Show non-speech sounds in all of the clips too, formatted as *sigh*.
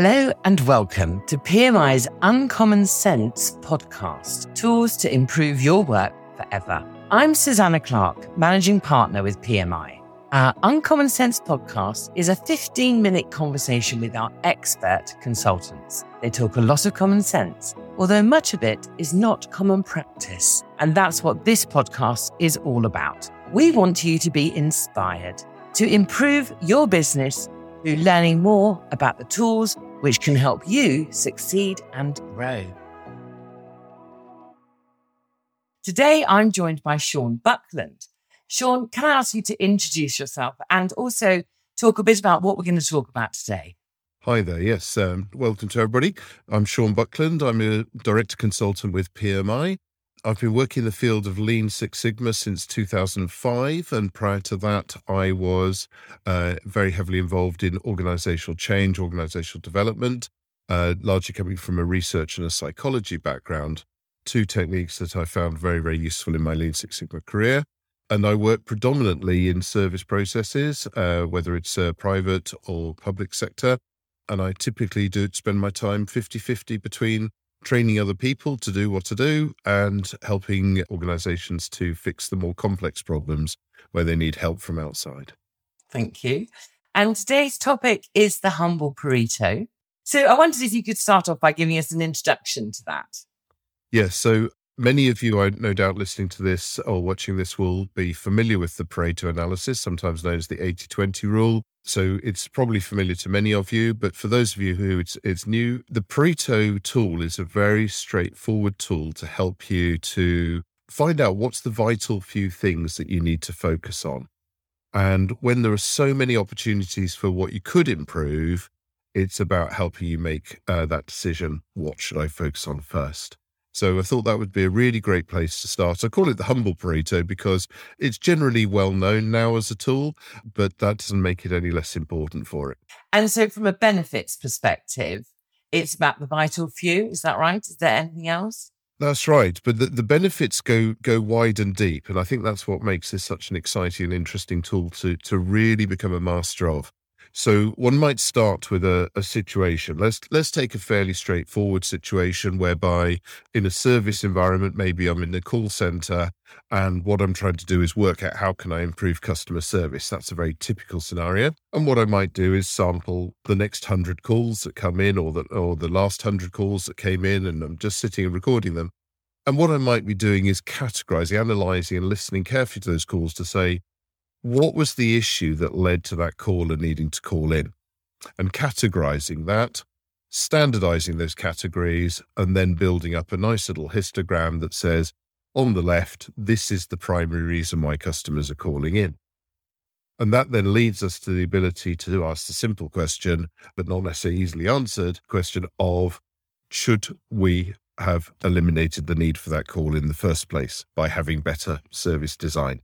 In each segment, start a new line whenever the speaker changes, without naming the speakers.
Hello and welcome to PMI's Uncommon Sense podcast Tools to Improve Your Work Forever. I'm Susanna Clark, Managing Partner with PMI. Our Uncommon Sense podcast is a 15 minute conversation with our expert consultants. They talk a lot of common sense, although much of it is not common practice. And that's what this podcast is all about. We want you to be inspired to improve your business through learning more about the tools which can help you succeed and grow. Today, I'm joined by Sean Buckland. Sean, can I ask you to introduce yourself and also talk a bit about what we're going to talk about today?
Hi there. Yes. Um, welcome to everybody. I'm Sean Buckland. I'm a director consultant with PMI. I've been working in the field of Lean Six Sigma since 2005. And prior to that, I was uh, very heavily involved in organizational change, organizational development, uh, largely coming from a research and a psychology background. Two techniques that I found very, very useful in my Lean Six Sigma career. And I work predominantly in service processes, uh, whether it's uh, private or public sector. And I typically do spend my time 50 50 between training other people to do what to do and helping organizations to fix the more complex problems where they need help from outside.
Thank you. And today's topic is the humble Pareto. So I wondered if you could start off by giving us an introduction to that.
Yes. So many of you, I no doubt listening to this or watching this, will be familiar with the Pareto analysis, sometimes known as the 80 20 rule. So it's probably familiar to many of you, but for those of you who it's, it's new, the Pareto tool is a very straightforward tool to help you to find out what's the vital few things that you need to focus on. And when there are so many opportunities for what you could improve, it's about helping you make uh, that decision. What should I focus on first? So I thought that would be a really great place to start. I call it the humble Pareto because it's generally well known now as a tool, but that doesn't make it any less important for it.
And so, from a benefits perspective, it's about the vital few. Is that right? Is there anything else?
That's right, but the, the benefits go go wide and deep, and I think that's what makes this such an exciting and interesting tool to to really become a master of. So one might start with a, a, situation. Let's let's take a fairly straightforward situation whereby in a service environment, maybe I'm in the call center and what I'm trying to do is work out how can I improve customer service. That's a very typical scenario. And what I might do is sample the next hundred calls that come in or the or the last hundred calls that came in and I'm just sitting and recording them. And what I might be doing is categorizing, analyzing, and listening carefully to those calls to say, what was the issue that led to that caller needing to call in? And categorizing that, standardizing those categories, and then building up a nice little histogram that says, on the left, this is the primary reason why customers are calling in. And that then leads us to the ability to ask the simple question, but not necessarily easily answered question of should we have eliminated the need for that call in the first place by having better service design?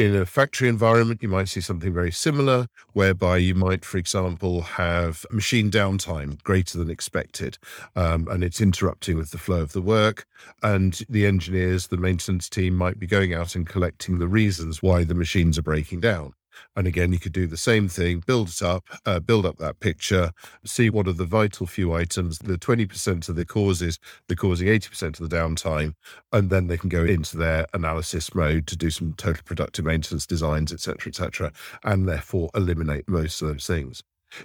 In a factory environment, you might see something very similar, whereby you might, for example, have machine downtime greater than expected, um, and it's interrupting with the flow of the work. And the engineers, the maintenance team might be going out and collecting the reasons why the machines are breaking down. And again, you could do the same thing, build it up, uh, build up that picture, see what are the vital few items, the 20% of the causes, they're causing 80% of the downtime. And then they can go into their analysis mode to do some total productive maintenance designs, et cetera, et cetera, and therefore eliminate most of those things.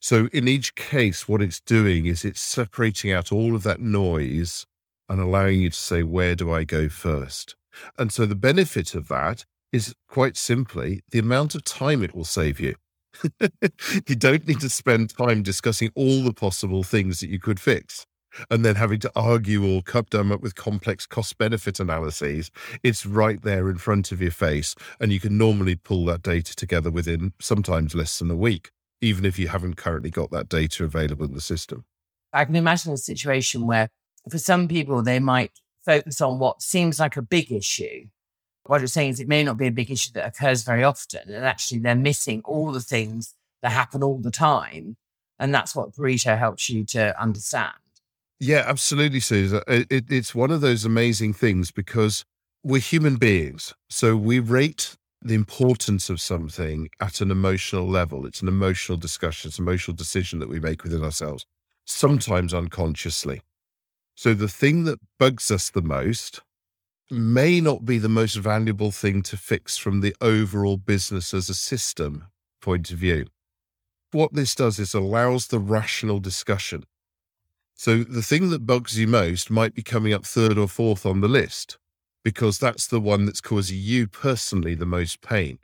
So in each case, what it's doing is it's separating out all of that noise and allowing you to say, where do I go first? And so the benefit of that is quite simply the amount of time it will save you. *laughs* you don't need to spend time discussing all the possible things that you could fix and then having to argue or come up with complex cost benefit analyses. It's right there in front of your face. And you can normally pull that data together within sometimes less than a week, even if you haven't currently got that data available in the system.
I can imagine a situation where for some people, they might focus on what seems like a big issue what you're saying is it may not be a big issue that occurs very often. And actually, they're missing all the things that happen all the time. And that's what Pareto helps you to understand.
Yeah, absolutely, Susan. It, it's one of those amazing things because we're human beings. So we rate the importance of something at an emotional level. It's an emotional discussion, it's an emotional decision that we make within ourselves. sometimes unconsciously. So the thing that bugs us the most may not be the most valuable thing to fix from the overall business as a system point of view. What this does is allows the rational discussion. So the thing that bugs you most might be coming up third or fourth on the list because that's the one that's causing you personally the most pain.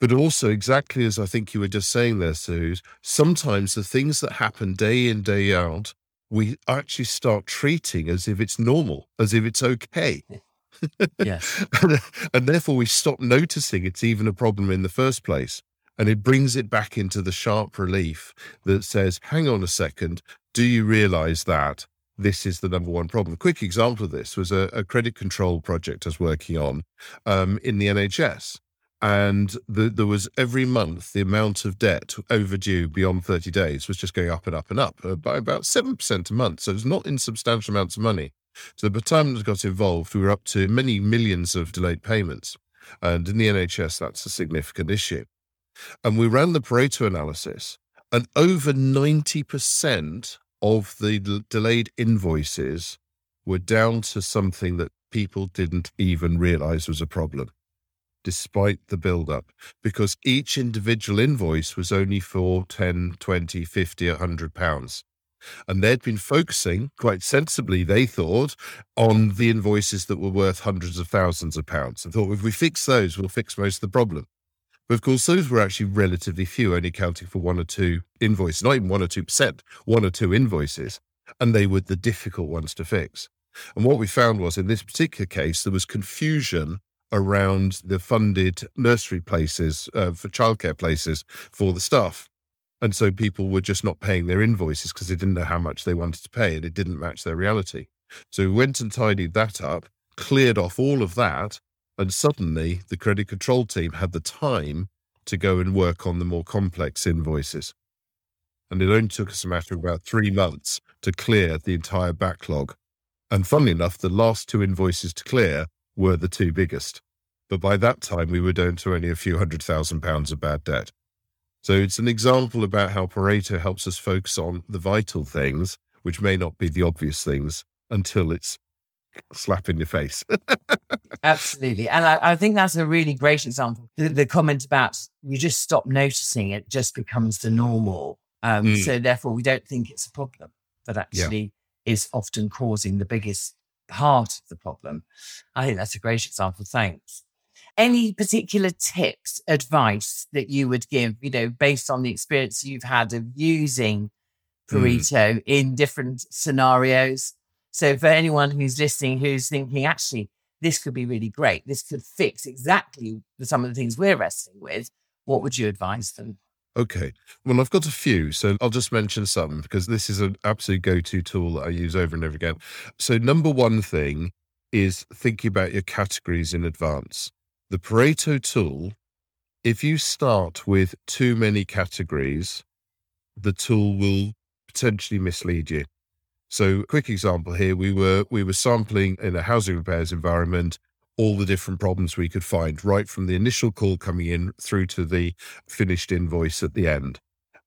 But also, exactly as I think you were just saying there, Suze, sometimes the things that happen day in, day out we actually start treating as if it's normal, as if it's okay. *laughs*
yes. *laughs*
and, therefore, we stop noticing it's even a problem in the first place. And it brings it back into the sharp relief that says, hang on a second, do you realize that this is the number one problem? A quick example of this was a, a credit control project I was working on um, in the NHS and the, there was every month the amount of debt overdue beyond 30 days was just going up and up and up uh, by about 7% a month. So it was not insubstantial amounts of money. So the time it got involved, we were up to many millions of delayed payments. And in the NHS, that's a significant issue. And we ran the Pareto analysis, and over 90% of the d- delayed invoices were down to something that people didn't even realize was a problem despite the build-up because each individual invoice was only for 10 20 50 100 pounds. And they'd been focusing quite sensibly they thought on the invoices that were worth hundreds of thousands of pounds. And thought if we fix those we'll fix most of the problem. But of course those were actually relatively few only accounting for one or two invoices not even one or two percent one or two invoices. And they were the difficult ones to fix. And what we found was in this particular case there was confusion around the funded nursery places uh, for childcare places for the staff. And so people were just not paying their invoices because they didn't know how much they wanted to pay and it didn't match their reality. So we went and tidied that up, cleared off all of that, and suddenly the credit control team had the time to go and work on the more complex invoices. And it only took us a matter of about three months to clear the entire backlog. And funnily enough, the last two invoices to clear were the two biggest. But by that time, we were down to only a few hundred thousand pounds of bad debt. So it's an example about how Pareto helps us focus on the vital things, which may not be the obvious things until it's slap in your face. *laughs*
Absolutely. And I, I, think that's a really great example. The, the, comment about you just stop noticing it just becomes the normal. Um, mm. So therefore, we don't think it's a problem, but actually yeah. is often causing the biggest part of the problem. I think that's a great example. Thanks. Any particular tips, advice that you would give, you know, based on the experience you've had of using Pareto mm. in different scenarios? So, for anyone who's listening who's thinking, actually, this could be really great, this could fix exactly some of the things we're wrestling with, what would you advise them?
Okay. Well, I've got a few, so I'll just mention some because this is an absolute go to tool that I use over and over again. So, number one thing is thinking about your categories in advance. The Pareto tool, if you start with too many categories, the tool will potentially mislead you. So, quick example here: we were we were sampling in a housing repairs environment all the different problems we could find, right from the initial call coming in through to the finished invoice at the end.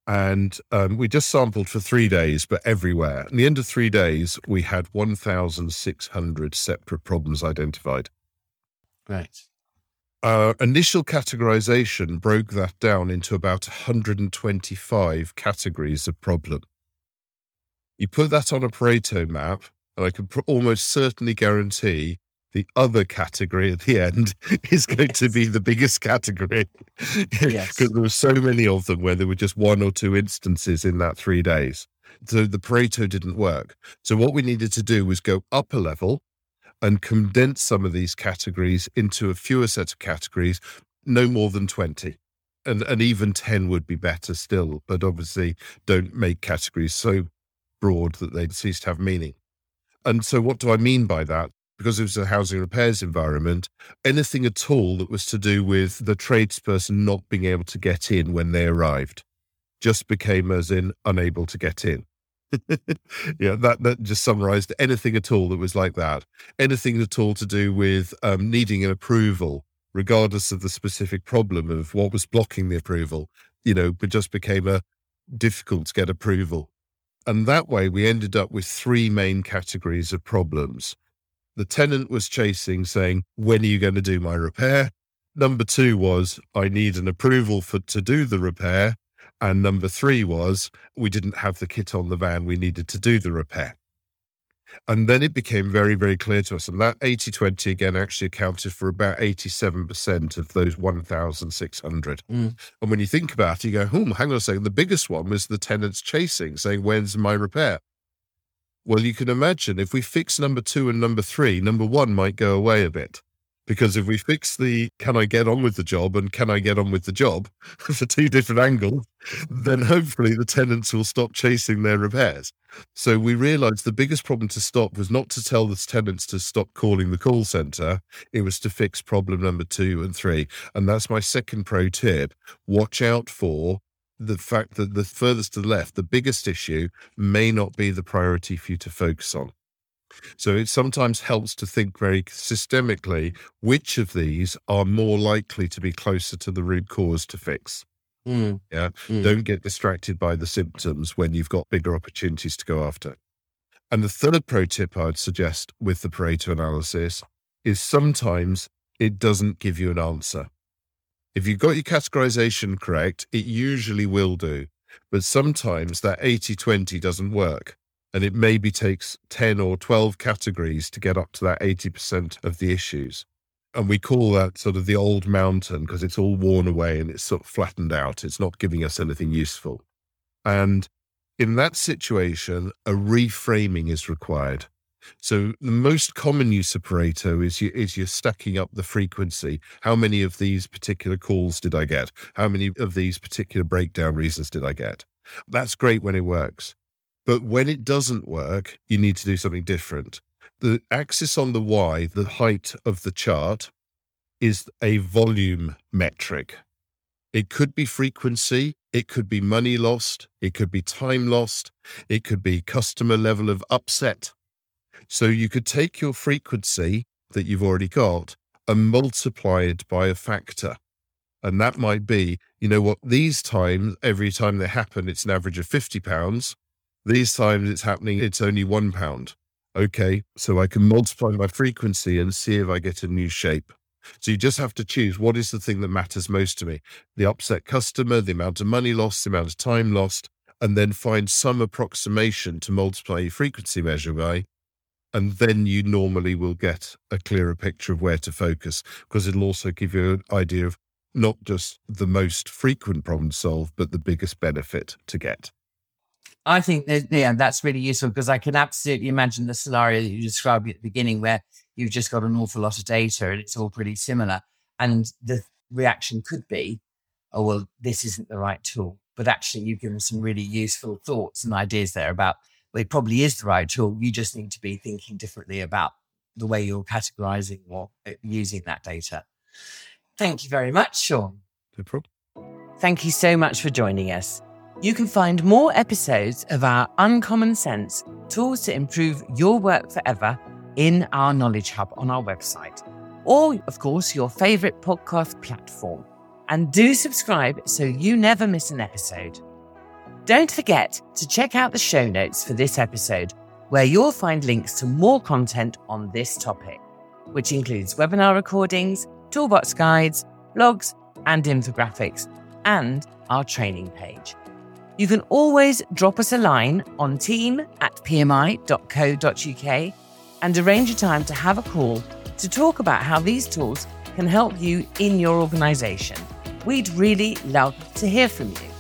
And um, we just sampled for three days, but everywhere. At the end of three days, we had 1,600 separate problems identified.
Right.
Our initial categorization broke that down into about 125 categories of problem. You put that on a Pareto map, and I can pr- almost certainly guarantee the other category at the end *laughs* is going yes. to be the biggest category because yes. there were so many of them where there were just one or two instances in that three days. So the Pareto didn't work. So what we needed to do was go up a level and condense some of these categories into a fewer set of categories, no more than 20. And, and even 10 would be better still, but obviously don't make categories so broad that they cease to have meaning. And so, what do I mean by that? Because it was a housing repairs environment, anything at all that was to do with the tradesperson not being able to get in when they arrived just became as in unable to get in. *laughs* yeah, that, that just summarized anything at all that was like that. Anything at all to do with um, needing an approval, regardless of the specific problem of what was blocking the approval, you know, but just became a difficult to get approval And that way, we ended up with three main categories of problems. The tenant was chasing, saying, When are you going to do my repair? Number two was, I need an approval for to do the repair. And number three was, we didn't have the kit on the van we needed to do the repair. And then it became very, very clear to us. And that 80 20 again actually accounted for about 87% of those 1,600. Mm. And when you think about it, you go, hmm, hang on a second. The biggest one was the tenants chasing, saying, When's my repair? Well, you can imagine if we fix number two and number three, number one might go away a bit. Because if we fix the can I get on with the job and can I get on with the job *laughs* for two different angles, then hopefully the tenants will stop chasing their repairs. So we realized the biggest problem to stop was not to tell the tenants to stop calling the call center. It was to fix problem number two and three. And that's my second pro tip. Watch out for the fact that the furthest to the left, the biggest issue may not be the priority for you to focus on. So it sometimes helps to think very systemically which of these are more likely to be closer to the root cause to fix. Mm. Yeah. Mm. Don't get distracted by the symptoms when you've got bigger opportunities to go after. And the third pro tip I'd suggest with the Pareto analysis is sometimes it doesn't give you an answer. If you've got your categorization correct, it usually will do. But sometimes that 80 20 doesn't work. And it maybe takes 10 or 12 categories to get up to that 80% of the issues. And we call that sort of the old mountain because it's all worn away and it's sort of flattened out. It's not giving us anything useful. And in that situation, a reframing is required. So the most common use of Pareto is you, is you're stacking up the frequency. How many of these particular calls did I get? How many of these particular breakdown reasons did I get? That's great when it works. But when it doesn't work, you need to do something different. The axis on the Y, the height of the chart, is a volume metric. It could be frequency, it could be money lost, it could be time lost, it could be customer level of upset. So you could take your frequency that you've already got and multiply it by a factor. And that might be, you know what, these times, every time they happen, it's an average of 50 pounds. These times it's happening, it's only one pound. Okay, so I can multiply my frequency and see if I get a new shape. So you just have to choose what is the thing that matters most to me the upset customer, the amount of money lost, the amount of time lost, and then find some approximation to multiply your frequency measure by. And then you normally will get a clearer picture of where to focus because it'll also give you an idea of not just the most frequent problem to solve, but the biggest benefit to get.
I think that, yeah, that's really useful because I can absolutely imagine the scenario that you described at the beginning where you've just got an awful lot of data and it's all pretty similar. And the reaction could be, oh, well, this isn't the right tool. But actually, you've given some really useful thoughts and ideas there about well, it probably is the right tool. You just need to be thinking differently about the way you're categorizing or uh, using that data. Thank you very much, Sean.
No problem.
Thank you so much for joining us. You can find more episodes of our Uncommon Sense tools to improve your work forever in our Knowledge Hub on our website, or, of course, your favorite podcast platform. And do subscribe so you never miss an episode. Don't forget to check out the show notes for this episode, where you'll find links to more content on this topic, which includes webinar recordings, toolbox guides, blogs, and infographics, and our training page. You can always drop us a line on team at pmi.co.uk and arrange a time to have a call to talk about how these tools can help you in your organisation. We'd really love to hear from you.